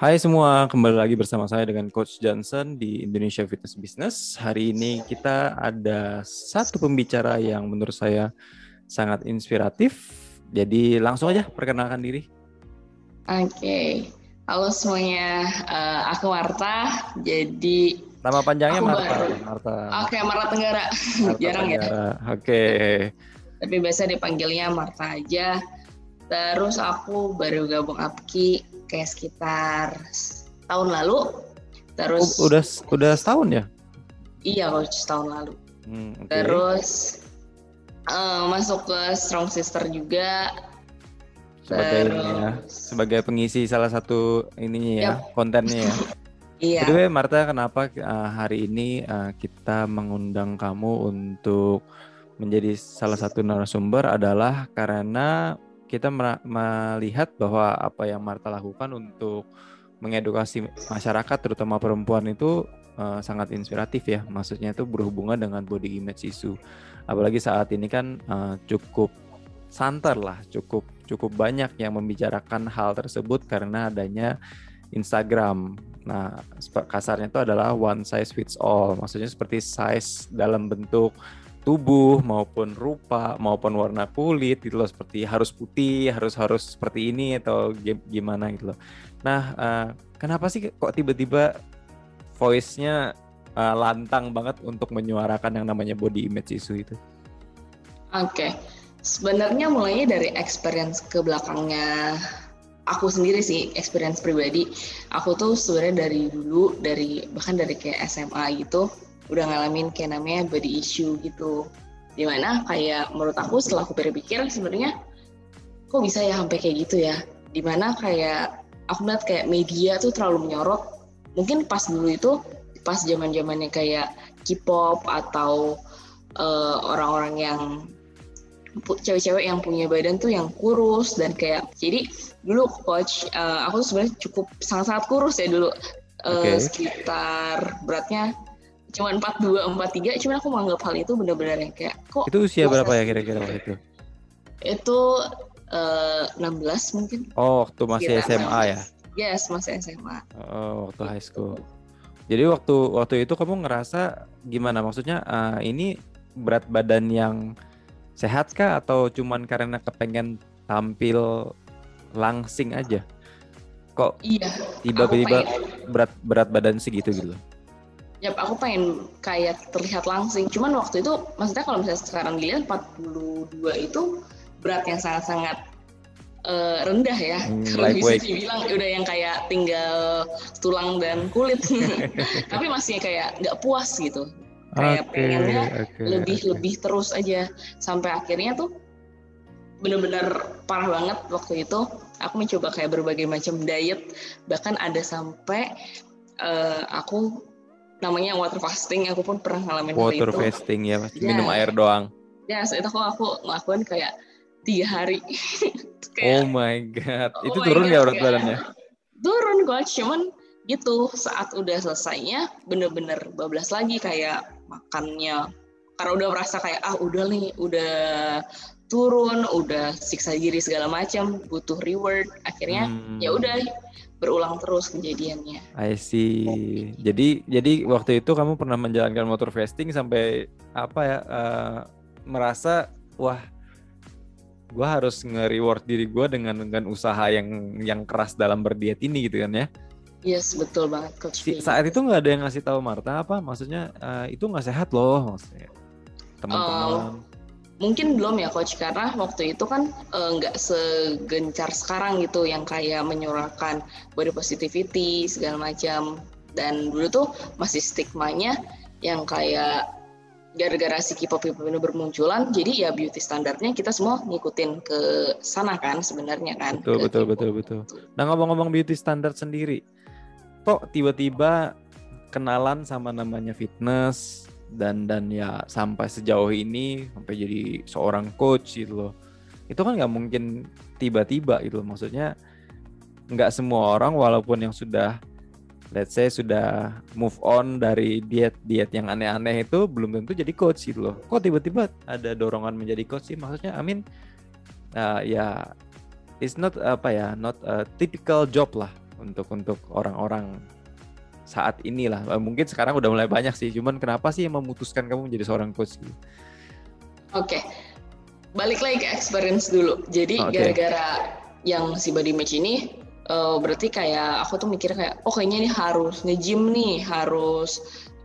Hai semua, kembali lagi bersama saya dengan Coach Johnson di Indonesia Fitness Business. Hari ini kita ada satu pembicara yang menurut saya sangat inspiratif. Jadi langsung aja perkenalkan diri. Oke, okay. halo semuanya. Uh, aku Marta. Jadi nama panjangnya Marta. Baru... Marta. Oke, okay, Marta Tenggara. Marta Jarang ya? Tenggara. ya. Oke. Okay. Tapi biasa dipanggilnya Marta aja. Terus aku baru gabung APKI kayak sekitar tahun lalu. Terus oh, udah udah setahun ya? Iya, coach setahun lalu. Hmm, okay. Terus uh, masuk ke Strong Sister juga. Sebagai Terus... ya, sebagai pengisi salah satu ininya ya, yep. kontennya ya. Iya. Jadi Marta, kenapa uh, hari ini uh, kita mengundang kamu untuk menjadi salah satu narasumber adalah karena kita melihat bahwa apa yang Marta lakukan untuk mengedukasi masyarakat terutama perempuan itu uh, sangat inspiratif ya. Maksudnya itu berhubungan dengan body image isu. Apalagi saat ini kan uh, cukup santer lah, cukup cukup banyak yang membicarakan hal tersebut karena adanya Instagram. Nah, kasarnya itu adalah one size fits all. Maksudnya seperti size dalam bentuk tubuh maupun rupa maupun warna kulit gitu loh seperti harus putih harus harus seperti ini atau gimana gitu loh nah uh, kenapa sih kok tiba-tiba voice-nya uh, lantang banget untuk menyuarakan yang namanya body image isu itu oke okay. sebenarnya mulainya dari experience ke belakangnya aku sendiri sih experience pribadi aku tuh sebenarnya dari dulu dari bahkan dari kayak SMA gitu udah ngalamin kayak namanya body issue gitu. Di mana kayak menurut aku setelah aku pikir-pikir sebenarnya kok bisa ya sampai kayak gitu ya? Di mana kayak aku melihat kayak media tuh terlalu menyorot. Mungkin pas dulu itu pas zaman zamannya kayak K-pop atau uh, orang-orang yang cewek-cewek yang punya badan tuh yang kurus dan kayak jadi dulu coach uh, aku tuh sebenarnya cukup sangat-sangat kurus ya dulu. Uh, okay. sekitar beratnya cuma empat dua empat tiga cuman aku menganggap hal itu benar-benar yang kayak kok itu usia berapa ya kira-kira waktu itu? Itu uh, belas mungkin. Oh waktu masih SMA 16. ya? Yes masih SMA oh waktu high school. Jadi waktu waktu itu kamu ngerasa gimana? Maksudnya uh, ini berat badan yang sehat kah? Atau cuman karena kepengen tampil langsing aja? Kok iya tiba-tiba berat berat badan segitu gitu Yap, aku pengen kayak terlihat langsing. Cuman waktu itu, maksudnya kalau misalnya sekarang dilihat 42 itu berat yang sangat-sangat uh, rendah ya. Hmm, kalau bisa dibilang udah yang kayak tinggal tulang dan kulit. Tapi masih kayak nggak puas gitu. Kayak okay, pengennya okay, lebih-lebih okay. terus aja. Sampai akhirnya tuh bener-bener parah banget waktu itu. Aku mencoba kayak berbagai macam diet. Bahkan ada sampai uh, aku namanya water fasting aku pun pernah ngalamin water itu. fasting ya pasti yeah. minum air doang. Ya yes, itu aku aku ngelakuin kayak tiga hari. Kayak, oh my god. Oh itu my turun god, ya berat badannya? Turun kok cuman gitu saat udah selesainya bener-bener bablas lagi kayak makannya. Karena udah merasa kayak ah udah nih udah turun udah siksa diri segala macam butuh reward. Akhirnya hmm. ya udah berulang terus kejadiannya. I see. Jadi jadi waktu itu kamu pernah menjalankan motor fasting sampai apa ya uh, merasa wah gue harus nge-reward diri gue dengan dengan usaha yang yang keras dalam berdiet ini gitu kan ya? Yes betul banget coach. Si, saat itu nggak ada yang ngasih tahu Marta apa? Maksudnya uh, itu nggak sehat loh maksudnya teman-teman. Uh, mungkin belum ya coach karena waktu itu kan eh, nggak uh, segencar sekarang gitu yang kayak menyuarakan body positivity segala macam. Dan dulu tuh masih stigmanya yang kayak gara-gara si K-pop ini bermunculan jadi ya beauty standarnya kita semua ngikutin ke sana kan sebenarnya kan. Betul betul betul betul. Nah ngomong-ngomong beauty standard sendiri kok tiba-tiba kenalan sama namanya fitness dan dan ya sampai sejauh ini sampai jadi seorang coach gitu loh. Itu kan nggak mungkin tiba-tiba gitu loh. maksudnya nggak semua orang walaupun yang sudah let's say sudah move on dari diet diet yang aneh-aneh itu belum tentu jadi coach gitu loh. Kok tiba-tiba ada dorongan menjadi coach sih? Maksudnya I mean uh, ya it's not apa ya not a typical job lah untuk untuk orang-orang saat inilah. Mungkin sekarang udah mulai banyak sih. Cuman kenapa sih yang memutuskan kamu menjadi seorang coach? Oke. Okay. Balik lagi ke experience dulu. Jadi okay. gara-gara yang si body match ini uh, berarti kayak aku tuh mikir kayak oh kayaknya ini harus nge-gym nih, harus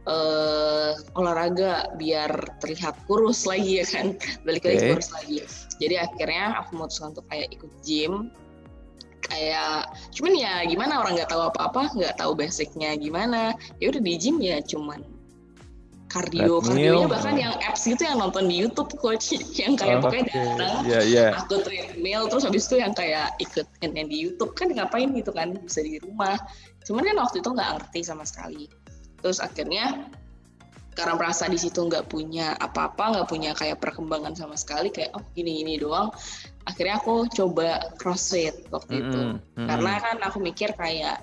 uh, olahraga biar terlihat kurus lagi ya kan balik lagi okay. kurus lagi jadi akhirnya aku memutuskan untuk kayak ikut gym kayak cuman ya gimana orang nggak tahu apa-apa nggak tahu basicnya gimana. Ya udah di gym ya cuman kardio kardionya bahkan yang apps gitu yang nonton di YouTube coach yang kayak oh, pokoknya okay. datang yeah, yeah. aku treadmill terus habis itu yang kayak ikut yang di YouTube kan ngapain gitu kan bisa di rumah. Cuman kan waktu itu nggak ngerti sama sekali. Terus akhirnya karena merasa di situ nggak punya apa-apa nggak punya kayak perkembangan sama sekali kayak oh gini gini doang akhirnya aku coba crossfit waktu mm -hmm. itu karena kan aku mikir kayak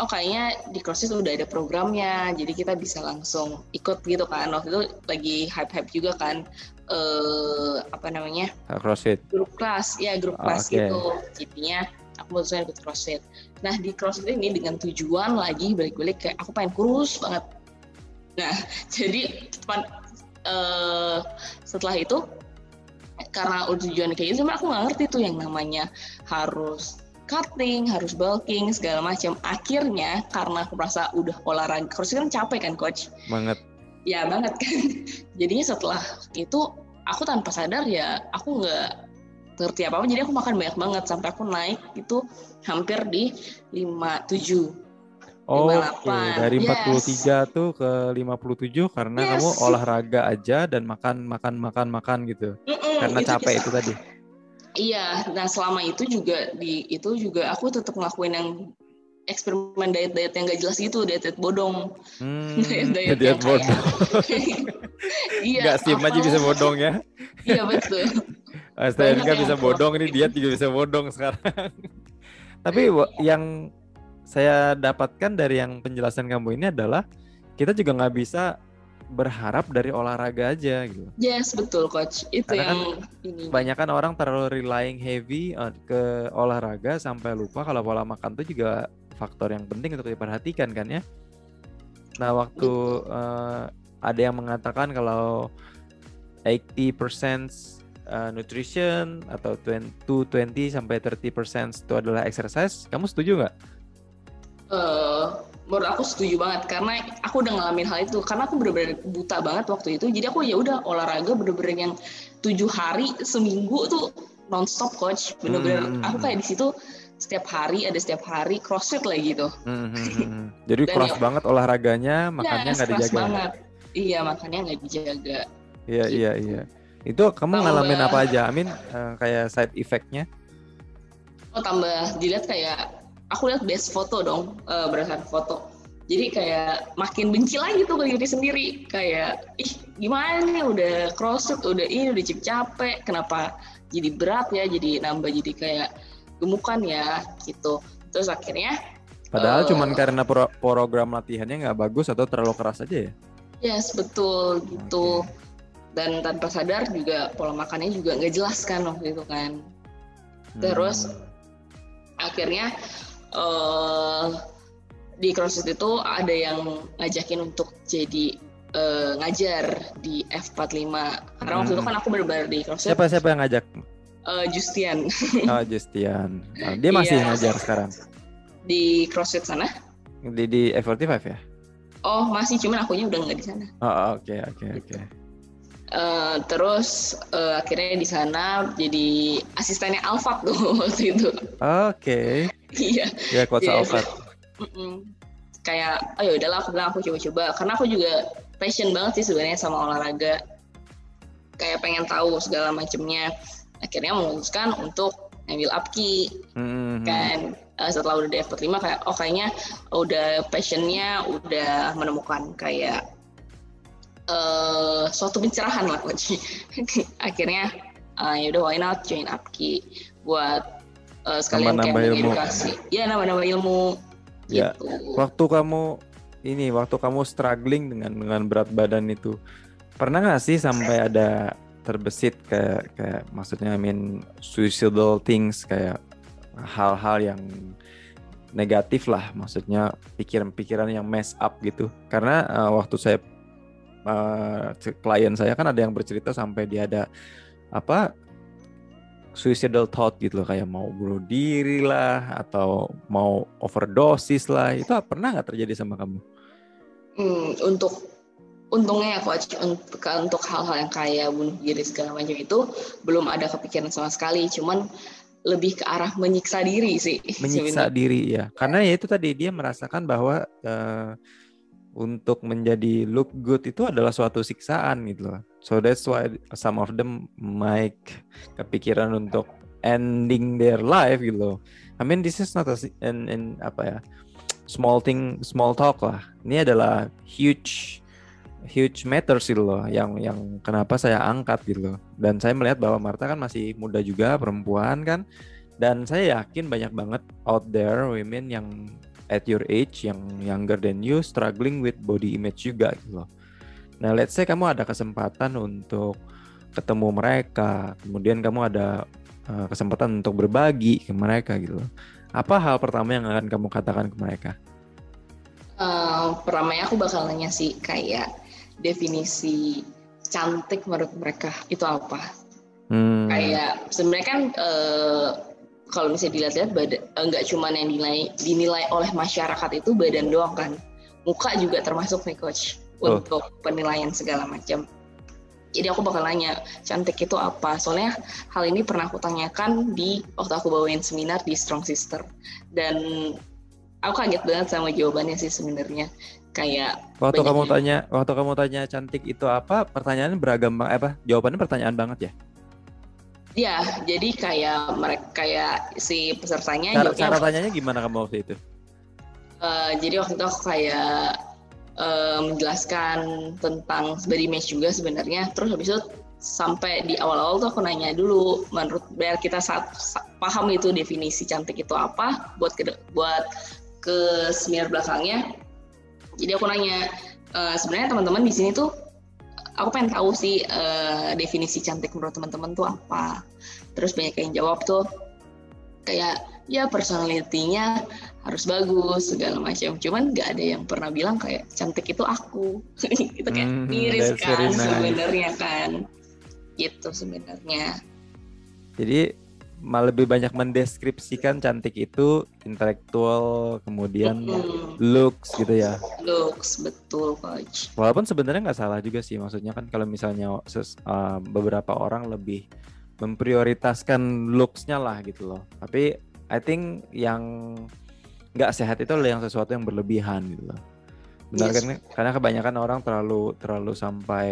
oh kayaknya di crossfit udah ada programnya jadi kita bisa langsung ikut gitu kan. Waktu itu lagi hype hype juga kan uh, apa namanya? Crossfit? Grup kelas ya grup oh, kelas okay. gitu. Jadinya aku memutuskan ikut crossfit. Nah di crossfit ini dengan tujuan lagi balik-balik kayak aku pengen kurus banget. Nah, jadi uh, setelah itu karena tujuan kayak gitu, aku nggak ngerti tuh yang namanya harus cutting, harus bulking segala macam. Akhirnya karena aku merasa udah olahraga, terus kan capek kan coach. Banget. Ya banget kan. Jadinya setelah itu aku tanpa sadar ya aku nggak ngerti apa apa jadi aku makan banyak banget sampai aku naik itu hampir di 57 Oh, okay. dari yes. 43 tuh ke 57 karena yes. kamu olahraga aja dan makan makan makan makan gitu. Mm -mm, karena itu capek itu tadi. Iya, nah selama itu juga di itu juga aku tetap ngelakuin yang eksperimen diet diet yang gak jelas gitu, diet diet bodong. Hmm, diet diet, bodong. iya. Gak sim aja bisa bodong ya? iya betul. Astaga, nggak bisa bodong ini diet juga bisa bodong sekarang. Tapi yang saya dapatkan dari yang penjelasan kamu ini adalah kita juga nggak bisa berharap dari olahraga aja gitu. Yes, betul coach. Itu Karena yang kan ini. Banyak kan orang terlalu relying heavy uh, ke olahraga sampai lupa kalau pola makan itu juga faktor yang penting untuk diperhatikan kan ya. Nah, waktu uh, ada yang mengatakan kalau 80% uh, nutrition atau 20 20 sampai 30% itu adalah exercise, kamu setuju nggak? Uh, menurut aku setuju banget karena aku udah ngalamin hal itu. Karena aku bener-bener buta banget waktu itu jadi aku ya udah olahraga bener-bener yang tujuh hari seminggu tuh nonstop coach. Bener-bener hmm. aku kayak di situ setiap hari ada setiap hari crossfit lagi gitu. Hmm, hmm, hmm. jadi cross ya, banget olahraganya makannya nggak ya, dijaga banget. Iya makannya nggak dijaga. Iya gitu. iya iya. Itu kamu tambah, ngalamin apa aja Amin? Uh, kayak side effectnya? Oh tambah. Dilihat kayak aku lihat best foto dong uh, berdasarkan foto. Jadi kayak makin benci lagi tuh ke diri sendiri. Kayak ih gimana nih? Udah crossfit udah ini udah capek. Kenapa jadi berat ya? Jadi nambah jadi kayak gemukan ya gitu. Terus akhirnya padahal uh, cuman karena pro program latihannya nggak bagus atau terlalu keras aja ya? Yes betul gitu. Okay. dan tanpa sadar juga pola makannya juga nggak jelas kan waktu itu kan. Terus hmm. akhirnya uh, di CrossFit itu ada yang ngajakin untuk jadi uh, ngajar di F45 karena hmm. waktu itu kan aku benar-benar di CrossFit siapa siapa yang ngajak uh, Justian oh Justian oh, dia masih iya. ngajar sekarang di CrossFit sana di di F45 ya oh masih cuman akunya udah nggak di sana oh oke oke oke Uh, terus uh, akhirnya di sana jadi asistennya Alfat tuh waktu itu. Oke. Okay. Iya. Ya coach yeah. Alfat. Kayak oh ya udahlah aku bilang aku coba-coba karena aku juga passion banget sih sebenarnya sama olahraga. Kayak pengen tahu segala macamnya. Akhirnya memutuskan untuk ngambil upki. Mm-hmm. Kan uh, setelah udah di F45 kayak oh kayaknya udah passionnya udah menemukan kayak uh, suatu pencerahan lah coach akhirnya uh, ya udah why not join Apki buat uh, sekalian nambah, -nambah ilmu. edukasi ya nambah-nambah ilmu. Ya gitu. waktu kamu ini waktu kamu struggling dengan dengan berat badan itu pernah nggak sih sampai ada terbesit kayak kayak maksudnya I mean suicidal things kayak hal-hal yang negatif lah maksudnya pikiran-pikiran yang mess up gitu. Karena uh, waktu saya uh, klien saya kan ada yang bercerita sampai dia ada apa suicidal thought gitu loh kayak mau bunuh diri lah atau mau overdosis lah itu pernah nggak terjadi sama kamu? Hmm, untuk untungnya ya coach untuk untuk hal-hal yang kayak bunuh diri segala macam itu belum ada kepikiran sama sekali cuman lebih ke arah menyiksa diri sih menyiksa sebenernya. diri ya karena ya itu tadi dia merasakan bahwa uh, untuk menjadi look good itu adalah suatu siksaan gitu loh. So that's why some of them might kepikiran untuk ending their life gitu loh. I mean this is not a in, in apa ya small thing small talk lah. Ini adalah huge huge matter sih loh yang yang kenapa saya angkat gitu loh. Dan saya melihat bahwa Marta kan masih muda juga perempuan kan. Dan saya yakin banyak banget out there women yang at your age yang younger than you struggling with body image juga gitu loh. Nah, let's say kamu ada kesempatan untuk ketemu mereka, kemudian kamu ada uh, kesempatan untuk berbagi ke mereka gitu loh. Apa hal pertama yang akan kamu katakan ke mereka? Uh, pertamanya aku bakal nanya sih kayak definisi cantik menurut mereka itu apa? Hmm. Kayak sebenarnya kan uh, kalau misalnya dilihat-lihat eh, cuma yang dinilai dinilai oleh masyarakat itu badan doang kan. Muka juga termasuk nih coach oh. untuk penilaian segala macam. Jadi aku bakal nanya, cantik itu apa? Soalnya hal ini pernah aku tanyakan di waktu aku bawain seminar di Strong Sister. Dan aku kaget banget sama jawabannya sih sebenarnya kayak waktu kamu tanya waktu kamu tanya cantik itu apa pertanyaannya beragam apa jawabannya pertanyaan banget ya Iya, jadi kayak mereka kayak si pesertanya cara, cara tanyanya gimana kamu waktu itu? Uh, jadi waktu itu aku kayak uh, menjelaskan tentang body image juga sebenarnya. Terus habis itu sampai di awal-awal tuh aku nanya dulu menurut biar kita saat, paham itu definisi cantik itu apa buat ke buat ke seminar belakangnya jadi aku nanya uh, sebenarnya teman-teman di sini tuh aku pengen tahu sih uh, definisi cantik menurut teman-teman tuh apa. Terus banyak yang jawab tuh kayak ya personalitinya harus bagus segala macam. Cuman nggak ada yang pernah bilang kayak cantik itu aku. Itu kayak hmm, miris kan nice. sebenarnya kan. Gitu sebenarnya. Jadi malah lebih banyak mendeskripsikan cantik itu intelektual kemudian looks gitu ya. Looks betul coach. Walaupun sebenarnya nggak salah juga sih maksudnya kan kalau misalnya uh, beberapa orang lebih memprioritaskan looksnya lah gitu loh. Tapi I think yang nggak sehat itu adalah yang sesuatu yang berlebihan gitu loh. Benar yes. kan karena kebanyakan orang terlalu terlalu sampai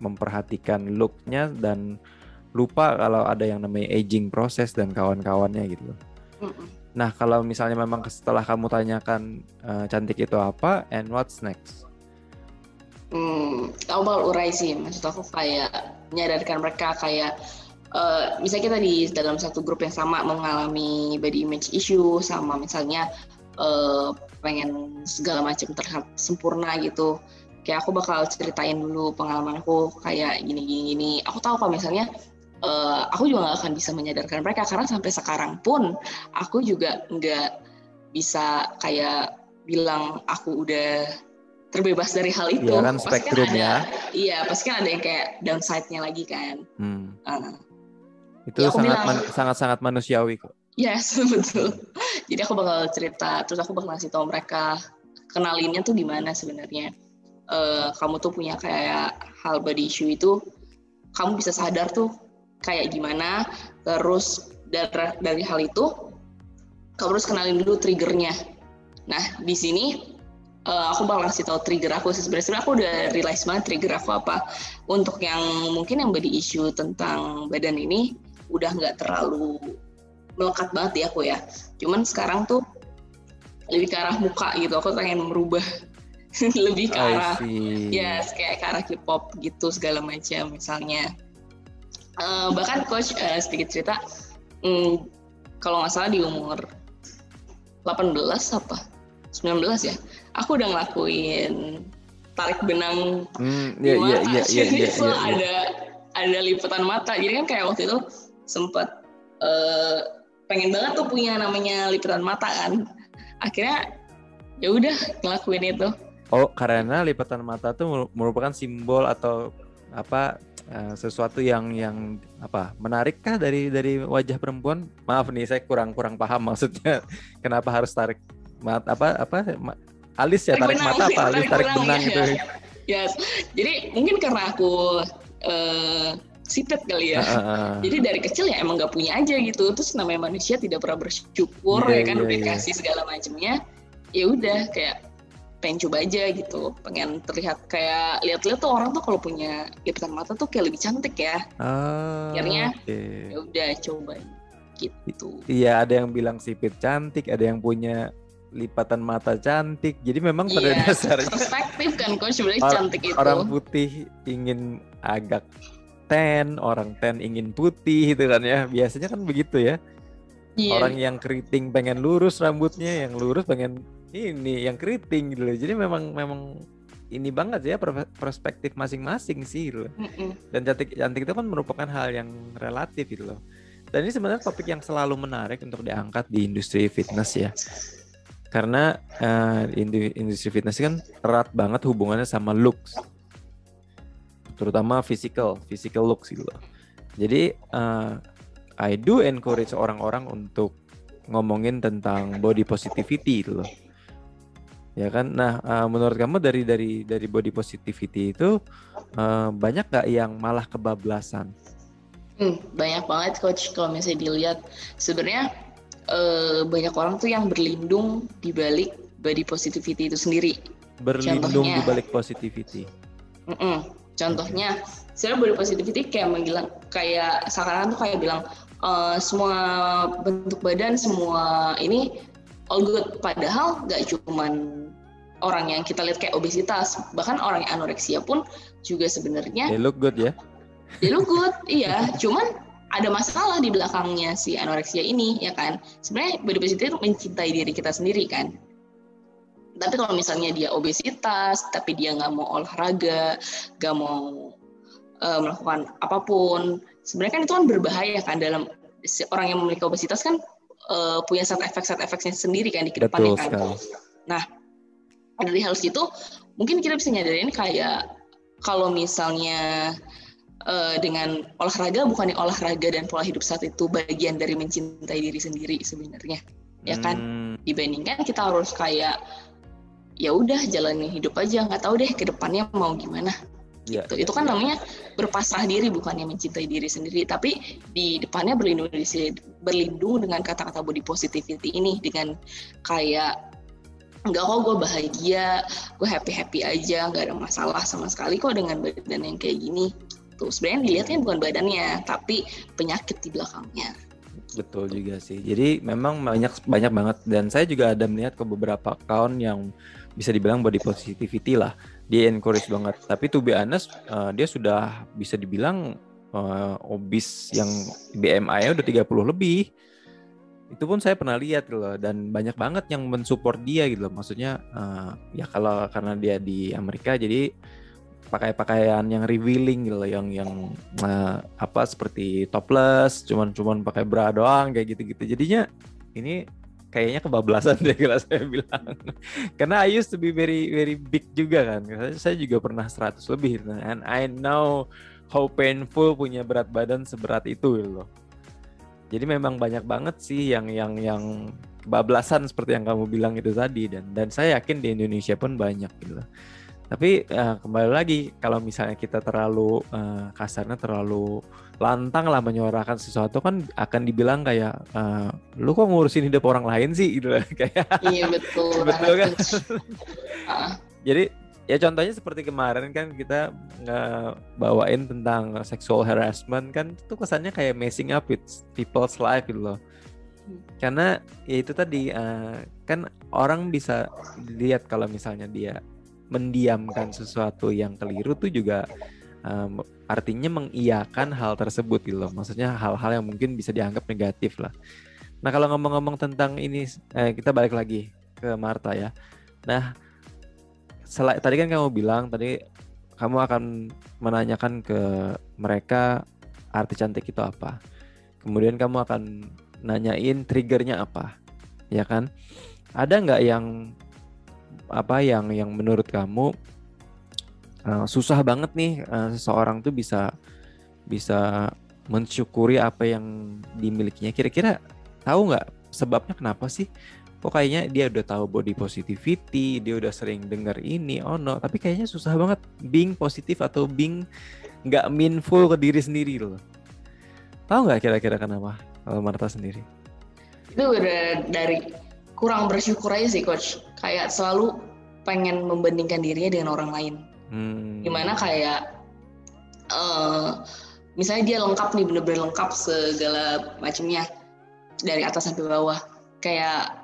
memperhatikan looknya dan lupa kalau ada yang namanya aging proses dan kawan-kawannya gitu Mm-mm. Nah kalau misalnya memang setelah kamu tanyakan uh, cantik itu apa and what's next? Hmm, aku bakal urai sih, maksud aku kayak menyadarkan mereka kayak uh, misalnya kita di dalam satu grup yang sama mengalami body image issue sama misalnya uh, pengen segala macam terlihat sempurna gitu kayak aku bakal ceritain dulu pengalamanku kayak gini gini gini aku tahu kalau misalnya uh, aku juga nggak akan bisa menyadarkan mereka karena sampai sekarang pun aku juga nggak bisa kayak bilang aku udah terbebas dari hal itu. Iya kan spektrum kan ada, ya. Iya, pasti kan ada yang kayak downside-nya lagi kan. Hmm. Uh, itu ya sangat bilang, man, sangat sangat manusiawi kok. Yes, betul. Jadi aku bakal cerita, terus aku bakal ngasih tahu mereka kenalinnya tuh gimana sebenarnya. Uh, kamu tuh punya kayak hal body issue itu, kamu bisa sadar tuh kayak gimana terus dari, dari hal itu kamu harus kenalin dulu triggernya. Nah di sini uh, aku bakal kasih tahu trigger aku sebenarnya aku udah realize banget trigger aku apa. Untuk yang mungkin yang body issue tentang badan ini udah nggak terlalu melekat banget di aku ya. Cuman sekarang tuh lebih ke arah muka gitu. Aku pengen merubah. Lebih ke arah ya yes, kayak ke arah K-pop gitu segala macam misalnya uh, bahkan coach uh, sedikit cerita um, kalau nggak salah di umur 18 apa? 19 ya. Aku udah ngelakuin tarik benang hmm, yeah, yeah, yeah, yeah, yeah, yeah, yeah. ada ada lipatan mata. Jadi kan kayak waktu itu sempat uh, pengen banget tuh punya namanya lipatan mata kan. Akhirnya ya udah ngelakuin itu. Oh karena lipatan mata tuh merupakan simbol atau apa uh, sesuatu yang yang apa menarikkah dari dari wajah perempuan maaf nih saya kurang kurang paham maksudnya kenapa harus tarik mata apa apa alis ya tarik, tarik mata apa alis tarik benang ya, gitu ya. yes jadi mungkin karena aku uh, sipet kali ya. Uh, uh, Jadi dari kecil ya emang gak punya aja gitu. Terus namanya manusia tidak pernah bersyukur yeah, ya kan yeah, udah yeah. dikasih segala macamnya. Ya udah kayak pengen coba aja gitu. Pengen terlihat kayak lihat-lihat tuh orang tuh kalau punya lipatan mata tuh kayak lebih cantik ya. Uh, Akhirnya okay. ya udah coba gitu. Iya, ada yang bilang sipit cantik, ada yang punya lipatan mata cantik. Jadi memang pada iya, dasarnya perspektif kan kok sebenarnya cantik itu. Orang putih ingin agak ten, orang ten ingin putih gitu kan ya. Biasanya kan begitu ya. Iya. Orang yang keriting pengen lurus rambutnya, yang lurus pengen ini yang keriting gitu loh. Jadi memang memang ini banget ya perspektif masing-masing sih gitu loh. Dan cantik cantik itu kan merupakan hal yang relatif gitu loh. Dan ini sebenarnya topik yang selalu menarik untuk diangkat di industri fitness ya karena uh, industri fitness kan erat banget hubungannya sama looks terutama physical physical looks gitu loh jadi uh, I do encourage orang-orang untuk ngomongin tentang body positivity itu loh ya kan nah uh, menurut kamu dari dari dari body positivity itu uh, banyak gak yang malah kebablasan hmm, banyak banget coach kalau misalnya dilihat sebenarnya uh, banyak orang tuh yang berlindung di balik body positivity itu sendiri. Berlindung Contohnya, di balik positivity. Mm -mm. Contohnya, sebenarnya body positivity kayak menghilang kayak sekarang tuh kayak bilang uh, semua bentuk badan semua ini all good. Padahal nggak cuman orang yang kita lihat kayak obesitas, bahkan orang yang anoreksia pun juga sebenarnya. They look good ya. They look good, iya. Cuman ada masalah di belakangnya si anoreksia ini ya kan sebenarnya body positivity itu mencintai diri kita sendiri kan tapi kalau misalnya dia obesitas tapi dia nggak mau olahraga nggak mau uh, melakukan apa pun sebenarnya kan itu kan berbahaya kan dalam orang yang memiliki obesitas kan uh, punya set efek set efeknya sendiri kan di ke depannya kan sekali. nah dari hal itu mungkin kita bisa nyadarin kayak kalau misalnya uh, dengan olahraga bukannya olahraga dan pola hidup saat itu bagian dari mencintai diri sendiri sebenarnya ya kan hmm. dibandingkan kita harus kayak ya udah jalanin hidup aja nggak tahu deh ke depannya mau gimana ya, gitu. Ya, itu kan ya. namanya berpasrah diri bukannya mencintai diri sendiri tapi di depannya berlindung diri berlindung dengan kata-kata body positivity ini dengan kayak enggak kok gue bahagia gue happy happy aja nggak ada masalah sama sekali kok dengan badan yang kayak gini gitu. Sebenarnya dilihatnya bukan badannya, tapi penyakit di belakangnya. Betul juga sih. Jadi memang banyak banyak banget dan saya juga ada melihat ke beberapa account yang bisa dibilang body positivity lah. Dia encourage banget. Tapi to be honest, uh, dia sudah bisa dibilang uh, obes yang BMI-nya udah 30 lebih. Itu pun saya pernah lihat gitu loh dan banyak banget yang mensupport dia gitu loh. Maksudnya uh, ya kalau karena dia di Amerika jadi pakai pakaian yang revealing gitu loh, yang yang uh, apa seperti topless, cuman cuman pakai bra doang kayak gitu-gitu. Jadinya ini kayaknya kebablasan deh kalau saya bilang. Karena I used to be very very big juga kan. Saya juga pernah 100 lebih and I know how painful punya berat badan seberat itu gitu loh. Jadi memang banyak banget sih yang yang yang kebablasan seperti yang kamu bilang itu tadi dan dan saya yakin di Indonesia pun banyak gitu loh. Tapi uh, kembali lagi kalau misalnya kita terlalu uh, kasarnya terlalu lantang lah menyuarakan sesuatu kan akan dibilang kayak uh, lu kok ngurusin hidup orang lain sih gitu kayak Iya betul. betul kan? Jadi ya contohnya seperti kemarin kan kita bawain tentang sexual harassment kan itu kesannya kayak messing up with people's life gitu loh karena ya itu tadi uh, kan orang bisa lihat kalau misalnya dia mendiamkan sesuatu yang keliru tuh juga um, artinya mengiyakan hal tersebut gitu loh. Maksudnya hal-hal yang mungkin bisa dianggap negatif lah. Nah kalau ngomong-ngomong tentang ini, eh, kita balik lagi ke Marta ya. Nah, sel- tadi kan kamu bilang tadi kamu akan menanyakan ke mereka arti cantik itu apa. Kemudian kamu akan nanyain triggernya apa, ya kan? ada nggak yang apa yang yang menurut kamu uh, susah banget nih uh, seseorang tuh bisa bisa mensyukuri apa yang dimilikinya. Kira-kira tahu nggak sebabnya kenapa sih? Kok kayaknya dia udah tahu body positivity, dia udah sering denger ini, oh no, tapi kayaknya susah banget being positif atau being nggak meanful ke diri sendiri loh. Tahu nggak kira-kira kenapa kalau Marta sendiri? Itu udah dari kurang bersyukur aja sih coach. Kayak selalu pengen membandingkan dirinya dengan orang lain. Hmm. Di mana kayak uh, misalnya dia lengkap nih bener-bener lengkap segala macamnya dari atas sampai bawah kayak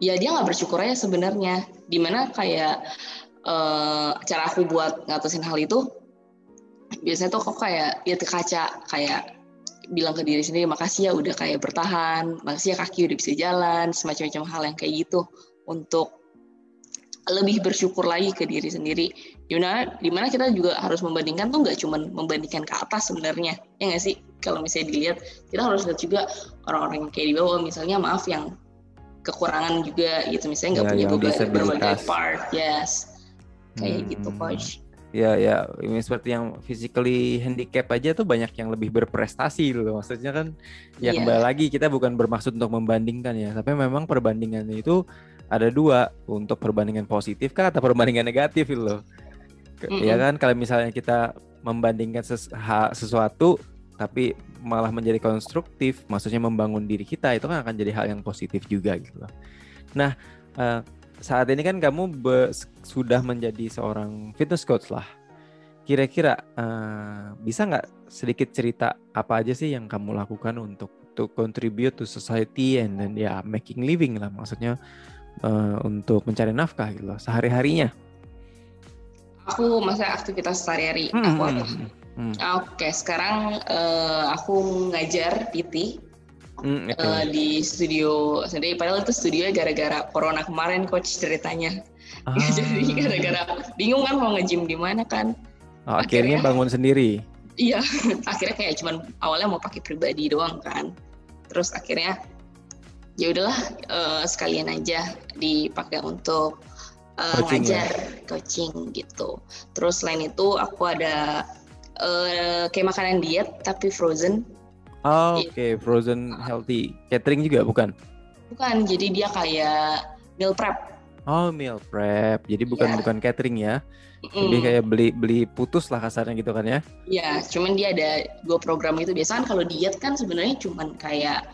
ya dia nggak bersyukur aja sebenarnya di mana kayak uh, cara aku buat ngatasin hal itu biasanya tuh kok kayak lihat ke kaca kayak bilang ke diri sendiri makasih ya udah kayak bertahan makasih ya kaki udah bisa jalan semacam-macam hal yang kayak gitu untuk lebih bersyukur lagi ke diri sendiri. Di mana di mana kita juga harus membandingkan tuh nggak cuma membandingkan ke atas sebenarnya ya nggak sih? Kalau misalnya dilihat kita harus lihat juga orang-orang yang kayak di bawah misalnya maaf yang kekurangan juga gitu misalnya nggak ya, punya berbagai, berbagai part yes. Kayak gitu, hmm. gitu coach ya ya ini seperti yang physically handicap aja tuh banyak yang lebih berprestasi loh maksudnya kan ya yeah. kembali lagi kita bukan bermaksud untuk membandingkan ya tapi memang perbandingannya itu ada dua untuk perbandingan positif kah atau perbandingan negatif itu loh. Mm -hmm. Ya kan kalau misalnya kita membandingkan ses sesuatu tapi malah menjadi konstruktif, maksudnya membangun diri kita itu kan akan jadi hal yang positif juga gitu loh. Nah, uh, saat ini kan kamu sudah menjadi seorang fitness coach lah. Kira-kira uh, bisa nggak sedikit cerita apa aja sih yang kamu lakukan untuk to contribute to society and then ya yeah, making living lah maksudnya uh, untuk mencari nafkah gitu loh sehari-harinya? Aku masa aktivitas sehari-hari hmm, aku apa? Hmm, hmm. Oke, okay, sekarang uh, aku ngajar PT hmm, okay. uh, eh, di studio sendiri. Padahal itu studio gara-gara corona kemarin coach ceritanya. Ah. Jadi gara-gara bingung kan mau nge-gym di mana kan. Oh, akhirnya, akhirnya bangun sendiri. Iya, akhirnya kayak cuman awalnya mau pakai pribadi doang kan. Terus akhirnya ya udahlah uh, sekalian aja dipakai untuk uh, coaching ya? ngajar ya? coaching gitu. Terus selain itu aku ada uh, kayak makanan diet tapi frozen. Oh, Oke, okay. frozen healthy. Catering juga bukan? Bukan, jadi dia kayak meal prep. Oh, meal prep. Jadi bukan yeah. bukan catering ya. Mm. Jadi kayak beli beli putus lah kasarnya gitu kan ya? Iya, cuman dia ada dua program itu. Biasanya kan kalau diet kan sebenarnya cuman kayak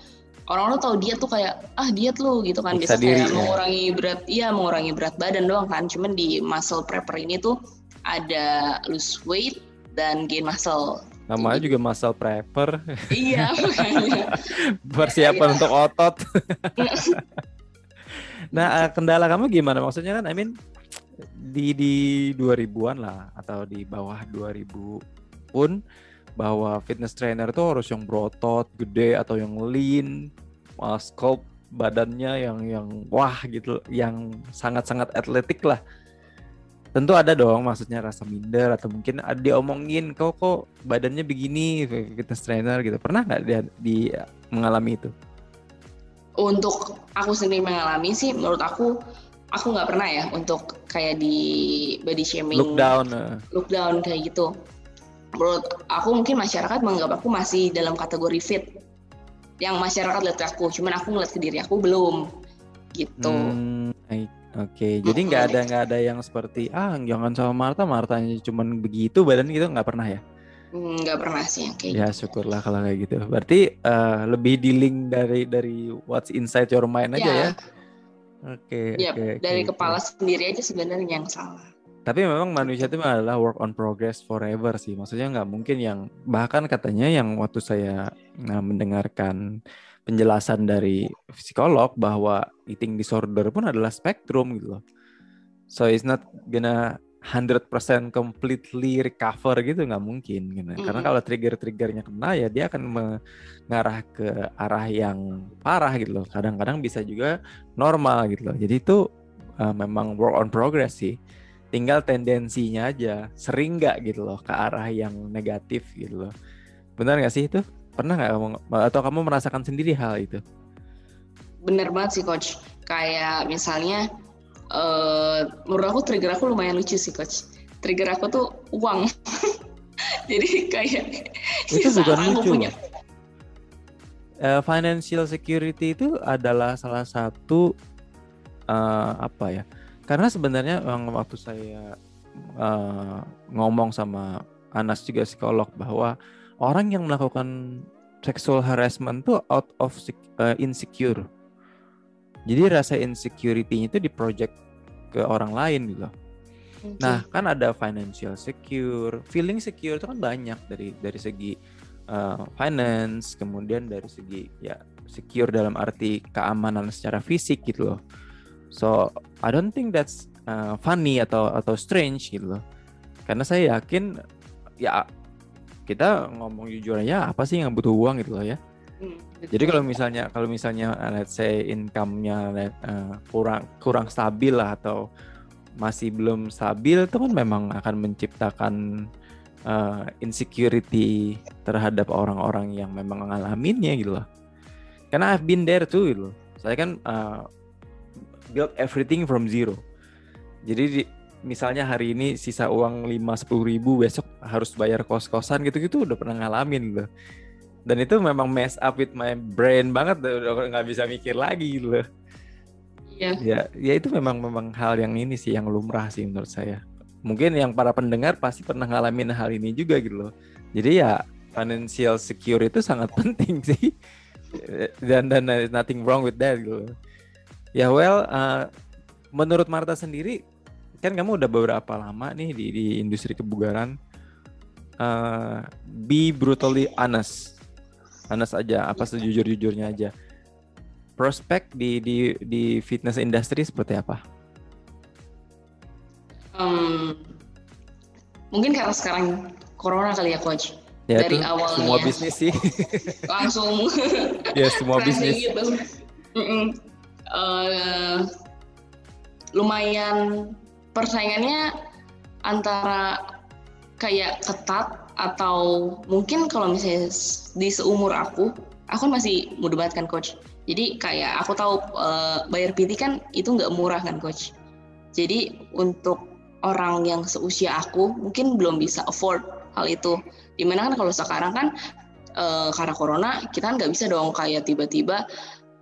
orang-orang tahu diet tuh kayak ah diet lu gitu kan bisa kayak ya. mengurangi berat iya mengurangi berat badan doang kan cuman di muscle prepper ini tuh ada lose weight dan gain muscle namanya juga muscle prepper. Iya persiapan ya, untuk otot. Nah kendala kamu gimana? Maksudnya kan I mean di di 2000-an lah atau di bawah 2000 pun bahwa fitness trainer tuh harus yang berotot gede atau yang lean, uh, sculpt badannya yang yang wah gitu, yang sangat-sangat atletik lah. Tentu ada dong maksudnya rasa minder atau mungkin ada diomongin kok kok badannya begini fitness trainer gitu. Pernah nggak dia di mengalami itu? Untuk aku sendiri mengalami sih menurut aku aku nggak pernah ya untuk kayak di body shaming look down uh. look down kayak gitu menurut aku mungkin masyarakat menganggap aku masih dalam kategori fit yang masyarakat lihat ke aku cuman aku ngeliat ke diri aku belum gitu hmm, oke okay. jadi nggak ada nggak ada yang seperti ah jangan sama Marta Martanya cuman begitu badan gitu nggak pernah ya hmm, nggak pernah sih kayak ya gitu. syukurlah kalau kayak gitu berarti uh, lebih dealing dari dari what's inside your mind aja ya, ya? oke okay, yep, okay, dari okay, kepala okay. sendiri aja sebenarnya yang salah tapi memang manusia itu adalah work on progress forever sih. Maksudnya nggak mungkin yang bahkan katanya yang waktu saya nah, mendengarkan penjelasan dari psikolog bahwa eating disorder pun adalah spektrum gitu loh. So it's not gonna 100% completely recover gitu nggak mungkin gitu. Mm. Karena kalau trigger-triggernya kena ya dia akan mengarah ke arah yang parah gitu loh. Kadang-kadang bisa juga normal gitu loh. Jadi itu uh, memang work on progress sih tinggal tendensinya aja sering nggak gitu loh ke arah yang negatif gitu loh benar nggak sih itu pernah nggak kamu atau kamu merasakan sendiri hal itu bener banget sih coach. Kayak misalnya, uh, menurut aku trigger aku lumayan lucu sih coach. Trigger aku tuh uang. Jadi kayak itu bukan lucu punya... Uh, financial security itu adalah salah satu uh, apa ya? Karena sebenarnya waktu saya uh, ngomong sama Anas juga psikolog bahwa orang yang melakukan sexual harassment tuh out of uh, insecure. Jadi rasa insecurity itu diproject ke orang lain gitu. Okay. Nah, kan ada financial secure, feeling secure itu kan banyak dari dari segi uh, finance, kemudian dari segi ya secure dalam arti keamanan secara fisik gitu loh. So, I don't think that's uh, funny atau atau strange gitu loh. Karena saya yakin ya kita ngomong jujur aja apa sih yang butuh uang gitu loh ya. Hmm, Jadi kalau misalnya kalau misalnya let's say income-nya uh, kurang kurang stabil lah atau masih belum stabil itu kan memang akan menciptakan uh, insecurity terhadap orang-orang yang memang ngalaminnya gitu loh. Karena I've been there too gitu. Loh. Saya kan uh, build everything from zero. Jadi di, misalnya hari ini sisa uang 5 10 ribu besok harus bayar kos-kosan gitu-gitu udah pernah ngalamin gitu dan itu memang mess up with my brain banget udah nggak bisa mikir lagi gitu Iya. Ya, ya itu memang memang hal yang ini sih yang lumrah sih menurut saya. Mungkin yang para pendengar pasti pernah ngalamin hal ini juga gitu loh. Jadi ya financial secure itu sangat penting sih. Dan dan nothing wrong with that gitu. Ya well, uh, menurut Marta sendiri kan kamu udah beberapa lama nih di, di industri kebugaran. Uh, be brutally honest. Honest aja apa sejujur jujurnya aja. Prospek di di di fitness industry seperti apa? Um, mungkin karena sekarang corona kali ya coach. Ya, dari awal semua bisnis sih. Langsung. Ya semua bisnis. gitu. mm -mm. Uh, lumayan persaingannya antara kayak ketat atau mungkin kalau misalnya di seumur aku, aku kan masih muda banget kan coach. Jadi kayak aku tahu uh, bayar PT kan itu nggak murah kan coach. Jadi untuk orang yang seusia aku mungkin belum bisa afford hal itu. Di mana kan kalau sekarang kan uh, karena corona kita nggak bisa dong kayak tiba-tiba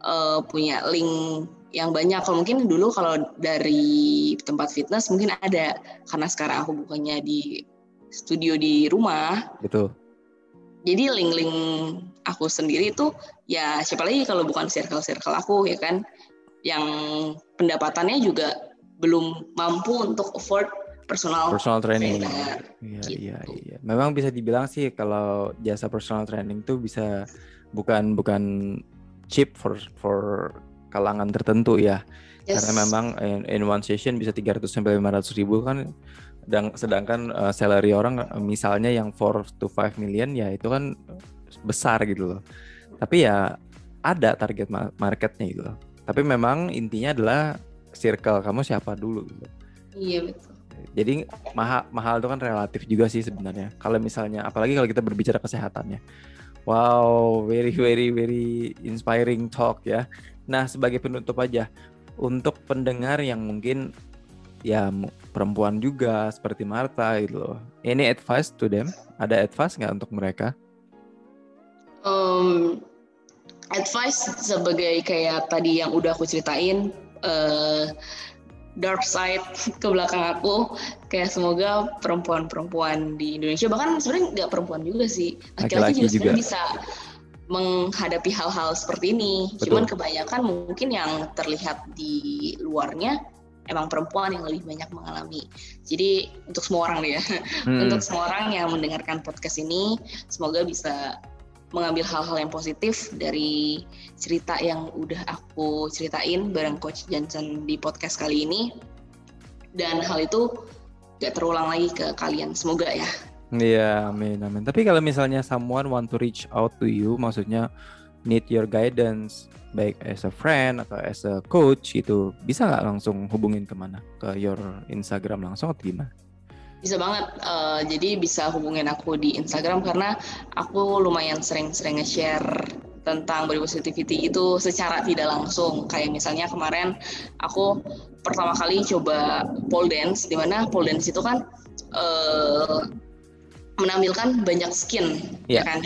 uh, punya link yang banyak. Kalau mungkin dulu kalau dari tempat fitness mungkin ada karena sekarang aku bukannya di studio di rumah. Betul. Jadi link-link aku sendiri itu ya siapa lagi kalau bukan circle-circle aku ya kan yang pendapatannya juga belum mampu untuk afford personal personal training. Iya, gitu. iya, iya. Memang bisa dibilang sih kalau jasa personal training tuh bisa bukan bukan cheap for for kalangan tertentu ya. Yes. Karena memang in, in one session bisa 300 sampai 500 ribu kan dan sedangkan uh, salary orang misalnya yang 4 to 5 million ya itu kan besar gitu loh. Tapi ya ada target marketnya gitu loh. Tapi memang intinya adalah circle kamu siapa dulu gitu. Iya betul. Jadi mahal mahal itu kan relatif juga sih sebenarnya. Kalau misalnya apalagi kalau kita berbicara kesehatannya. Wow, very very very inspiring talk ya. Nah, sebagai penutup aja, untuk pendengar yang mungkin ya perempuan juga seperti Marta gitu loh. Ini advice to them? Ada advice nggak untuk mereka? Um, advice sebagai kayak tadi yang udah aku ceritain, uh, dark side ke belakang aku kayak semoga perempuan-perempuan di Indonesia bahkan sebenarnya nggak perempuan juga sih laki-laki juga, juga bisa menghadapi hal-hal seperti ini. Betul. Cuman kebanyakan mungkin yang terlihat di luarnya emang perempuan yang lebih banyak mengalami. Jadi untuk semua orang nih ya, hmm. untuk semua orang yang mendengarkan podcast ini, semoga bisa mengambil hal-hal yang positif dari cerita yang udah aku ceritain bareng Coach Johnson di podcast kali ini. Dan hal itu gak terulang lagi ke kalian. Semoga ya. Iya, amin, amin. Tapi kalau misalnya someone want to reach out to you, maksudnya need your guidance, baik as a friend atau as a coach itu, bisa nggak langsung hubungin ke mana? Ke your Instagram langsung atau gimana? Bisa banget. Uh, jadi bisa hubungin aku di Instagram karena aku lumayan sering-sering nge-share tentang body positivity itu secara tidak langsung kayak misalnya kemarin aku pertama kali coba pole dance di mana pole dance itu kan uh, menampilkan banyak skin yeah. ya. kan?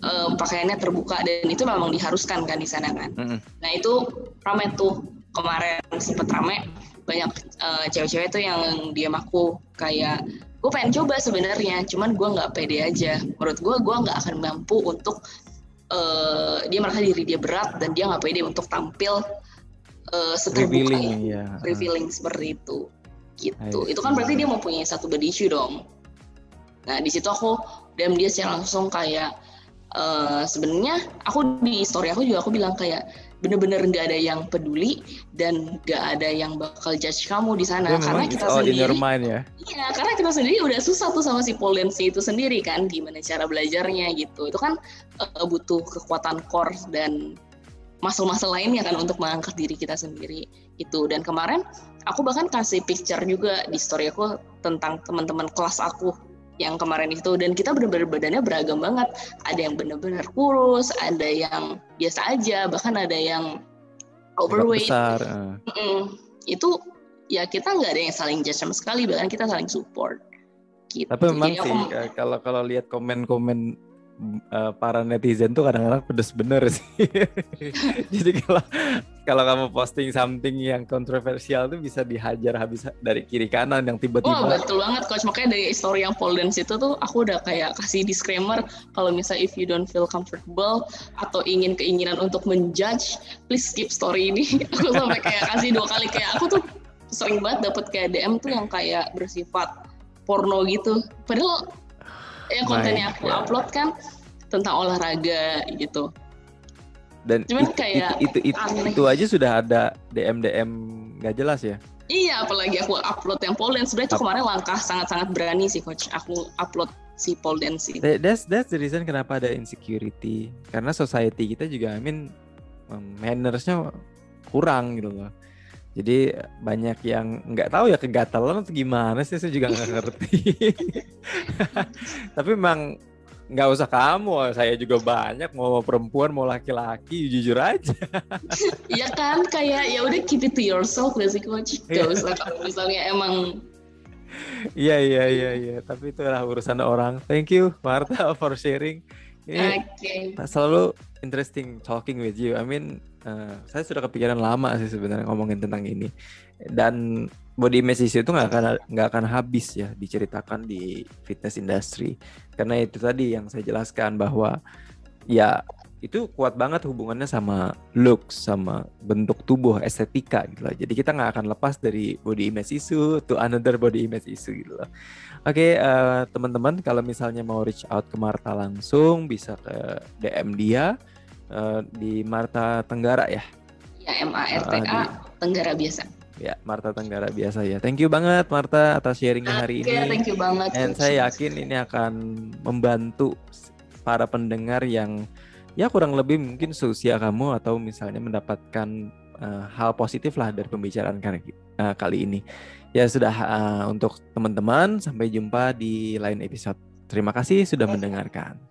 Uh, pakaiannya terbuka dan itu memang diharuskan kan di sana kan? Mm -hmm. nah itu rame tuh. Kemarin sempet rame banyak uh, cewek-cewek tuh yang diam aku kayak gue pengen coba sebenarnya cuman gue nggak pede aja. Menurut gue gue nggak akan mampu untuk uh, dia merasa diri dia berat dan dia nggak pede untuk tampil uh, seterbuka revealing, ya. revealing seperti itu. Gitu. Itu kan berarti dia mempunyai satu body issue dong nah di situ aku dan dia secara langsung kayak uh, sebenarnya aku di story aku juga aku bilang kayak bener-bener nggak ada yang peduli dan nggak ada yang bakal judge kamu di sana ya, karena kita sendiri mind, ya? iya karena kita sendiri udah susah tuh sama si pole itu sendiri kan gimana cara belajarnya gitu. Itu kan uh, butuh kekuatan core dan muscle-muscle lainnya kan untuk mengangkat diri kita sendiri itu. Dan kemarin aku bahkan kasih picture juga di story aku tentang teman-teman kelas aku yang kemarin itu dan kita benar-benar badannya beragam banget ada yang benar-benar kurus ada yang biasa aja bahkan ada yang overweight besar. Mm -mm. itu ya kita nggak ada yang saling judge sama sekali bahkan kita saling support gitu. tapi memang Jadi sih aku, eh, kalau kalau lihat komen-komen uh, para netizen tuh kadang-kadang pedes bener sih. Jadi kalau kalau kamu posting something yang kontroversial tuh bisa dihajar habis dari kiri kanan yang tiba-tiba. Oh betul banget coach makanya dari story yang pole dance itu tuh aku udah kayak kasih disclaimer kalau misalnya if you don't feel comfortable atau ingin keinginan untuk menjudge please skip story ini. aku sampai kayak kasih dua kali kayak aku tuh sering banget dapet kayak DM tuh yang kayak bersifat porno gitu. Padahal yang konten yang aku upload kan tentang olahraga gitu. Dan Cuman it, kayak itu itu, itu, itu aja sudah ada DM DM nggak jelas ya? Iya, apalagi aku upload yang pole dance. Sebenarnya itu kemarin langkah sangat-sangat berani sih coach. Aku upload si pole dance sih. That's that's the reason kenapa ada insecurity. Karena society kita juga, I mean, mannersnya kurang gitu loh. Jadi banyak yang nggak tahu ya kegatalan atau gimana sih saya juga nggak ngerti. Tapi memang nggak usah kamu, saya juga banyak mau perempuan mau laki-laki jujur aja. Iya kan kayak ya udah keep it to yourself gak sih coach? Gak usah kalau misalnya emang Iya iya iya iya, tapi itu adalah urusan orang. Thank you Marta for sharing. Ini okay. selalu interesting talking with you. I mean uh, saya sudah kepikiran lama sih sebenarnya ngomongin tentang ini dan body image issue itu nggak akan nggak akan habis ya diceritakan di fitness industry karena itu tadi yang saya jelaskan bahwa ya itu kuat banget hubungannya sama look sama bentuk tubuh estetika gitu loh. Jadi kita nggak akan lepas dari body image issue to another body image issue gitu loh. Oke, okay, uh, eh, teman-teman kalau misalnya mau reach out ke Marta langsung bisa ke DM dia uh, di Marta Tenggara ya. Ya M A R T A uh, Tenggara biasa. Ya, Marta Tenggara biasa ya. Thank you banget Marta atas sharingnya hari okay, ini. thank you banget. Dan saya yakin ini akan membantu para pendengar yang ya kurang lebih mungkin seusia kamu atau misalnya mendapatkan uh, hal positif lah dari pembicaraan kali, uh, kali ini. Ya sudah uh, untuk teman-teman sampai jumpa di lain episode. Terima kasih sudah mendengarkan.